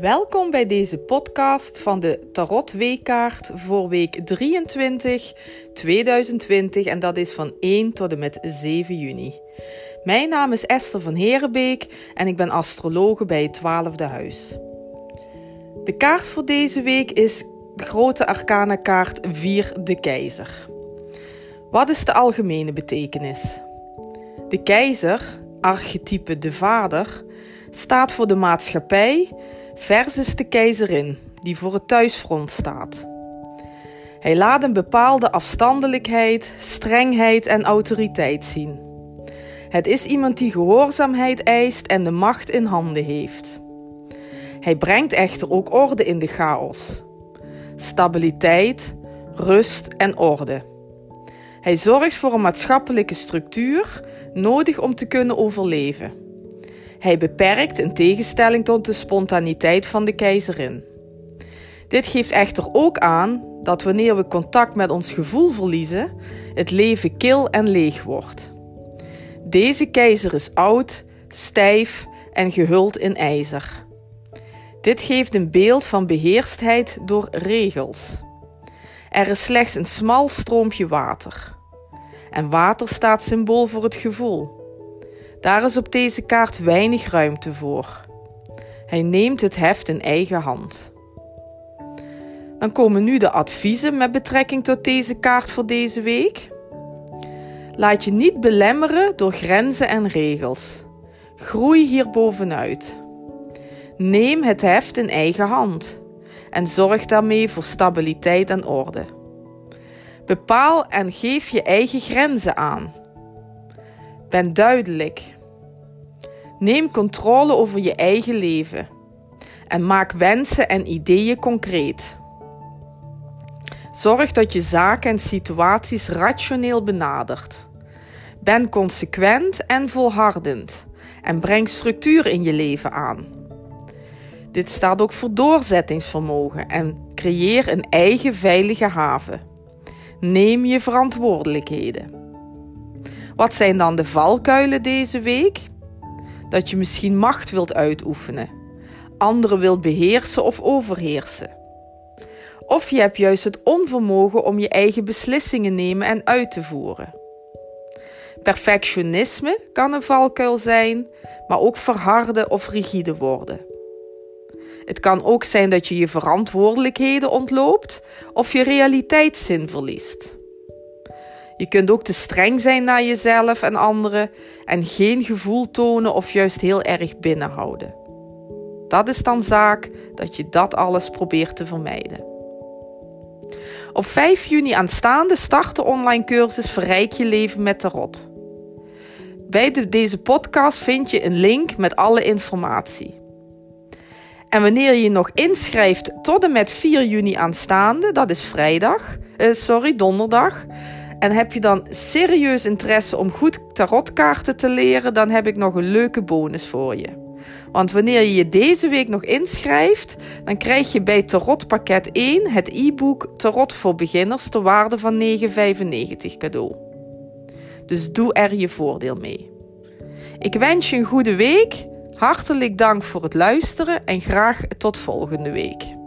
Welkom bij deze podcast van de Tarot Weekkaart voor week 23 2020 en dat is van 1 tot en met 7 juni. Mijn naam is Esther van Herenbeek en ik ben astrologe bij het 12e huis. De kaart voor deze week is de grote arcana kaart 4 de keizer. Wat is de algemene betekenis? De keizer, archetype de vader, staat voor de maatschappij versus de keizerin, die voor het thuisfront staat. Hij laat een bepaalde afstandelijkheid, strengheid en autoriteit zien. Het is iemand die gehoorzaamheid eist en de macht in handen heeft. Hij brengt echter ook orde in de chaos. Stabiliteit, rust en orde. Hij zorgt voor een maatschappelijke structuur nodig om te kunnen overleven. Hij beperkt in tegenstelling tot de spontaniteit van de keizerin. Dit geeft echter ook aan dat wanneer we contact met ons gevoel verliezen, het leven kil en leeg wordt. Deze keizer is oud, stijf en gehuld in ijzer. Dit geeft een beeld van beheerstheid door regels. Er is slechts een smal stroompje water. En water staat symbool voor het gevoel. Daar is op deze kaart weinig ruimte voor. Hij neemt het heft in eigen hand. Dan komen nu de adviezen met betrekking tot deze kaart voor deze week. Laat je niet belemmeren door grenzen en regels. Groei hier bovenuit. Neem het heft in eigen hand en zorg daarmee voor stabiliteit en orde. Bepaal en geef je eigen grenzen aan. Ben duidelijk. Neem controle over je eigen leven en maak wensen en ideeën concreet. Zorg dat je zaken en situaties rationeel benadert. Ben consequent en volhardend en breng structuur in je leven aan. Dit staat ook voor doorzettingsvermogen en creëer een eigen veilige haven. Neem je verantwoordelijkheden. Wat zijn dan de valkuilen deze week? Dat je misschien macht wilt uitoefenen, anderen wilt beheersen of overheersen. Of je hebt juist het onvermogen om je eigen beslissingen nemen en uit te voeren. Perfectionisme kan een valkuil zijn, maar ook verharden of rigide worden. Het kan ook zijn dat je je verantwoordelijkheden ontloopt of je realiteitszin verliest. Je kunt ook te streng zijn naar jezelf en anderen en geen gevoel tonen of juist heel erg binnenhouden. Dat is dan zaak dat je dat alles probeert te vermijden. Op 5 juni aanstaande start de online cursus Verrijk je leven met tarot. Bij de, deze podcast vind je een link met alle informatie. En wanneer je nog inschrijft tot en met 4 juni aanstaande, dat is vrijdag, uh, sorry, donderdag. En heb je dan serieus interesse om goed tarotkaarten te leren, dan heb ik nog een leuke bonus voor je. Want wanneer je je deze week nog inschrijft, dan krijg je bij Tarot pakket 1 het e-book Tarot voor beginners ter waarde van 9,95 cadeau. Dus doe er je voordeel mee. Ik wens je een goede week. Hartelijk dank voor het luisteren en graag tot volgende week.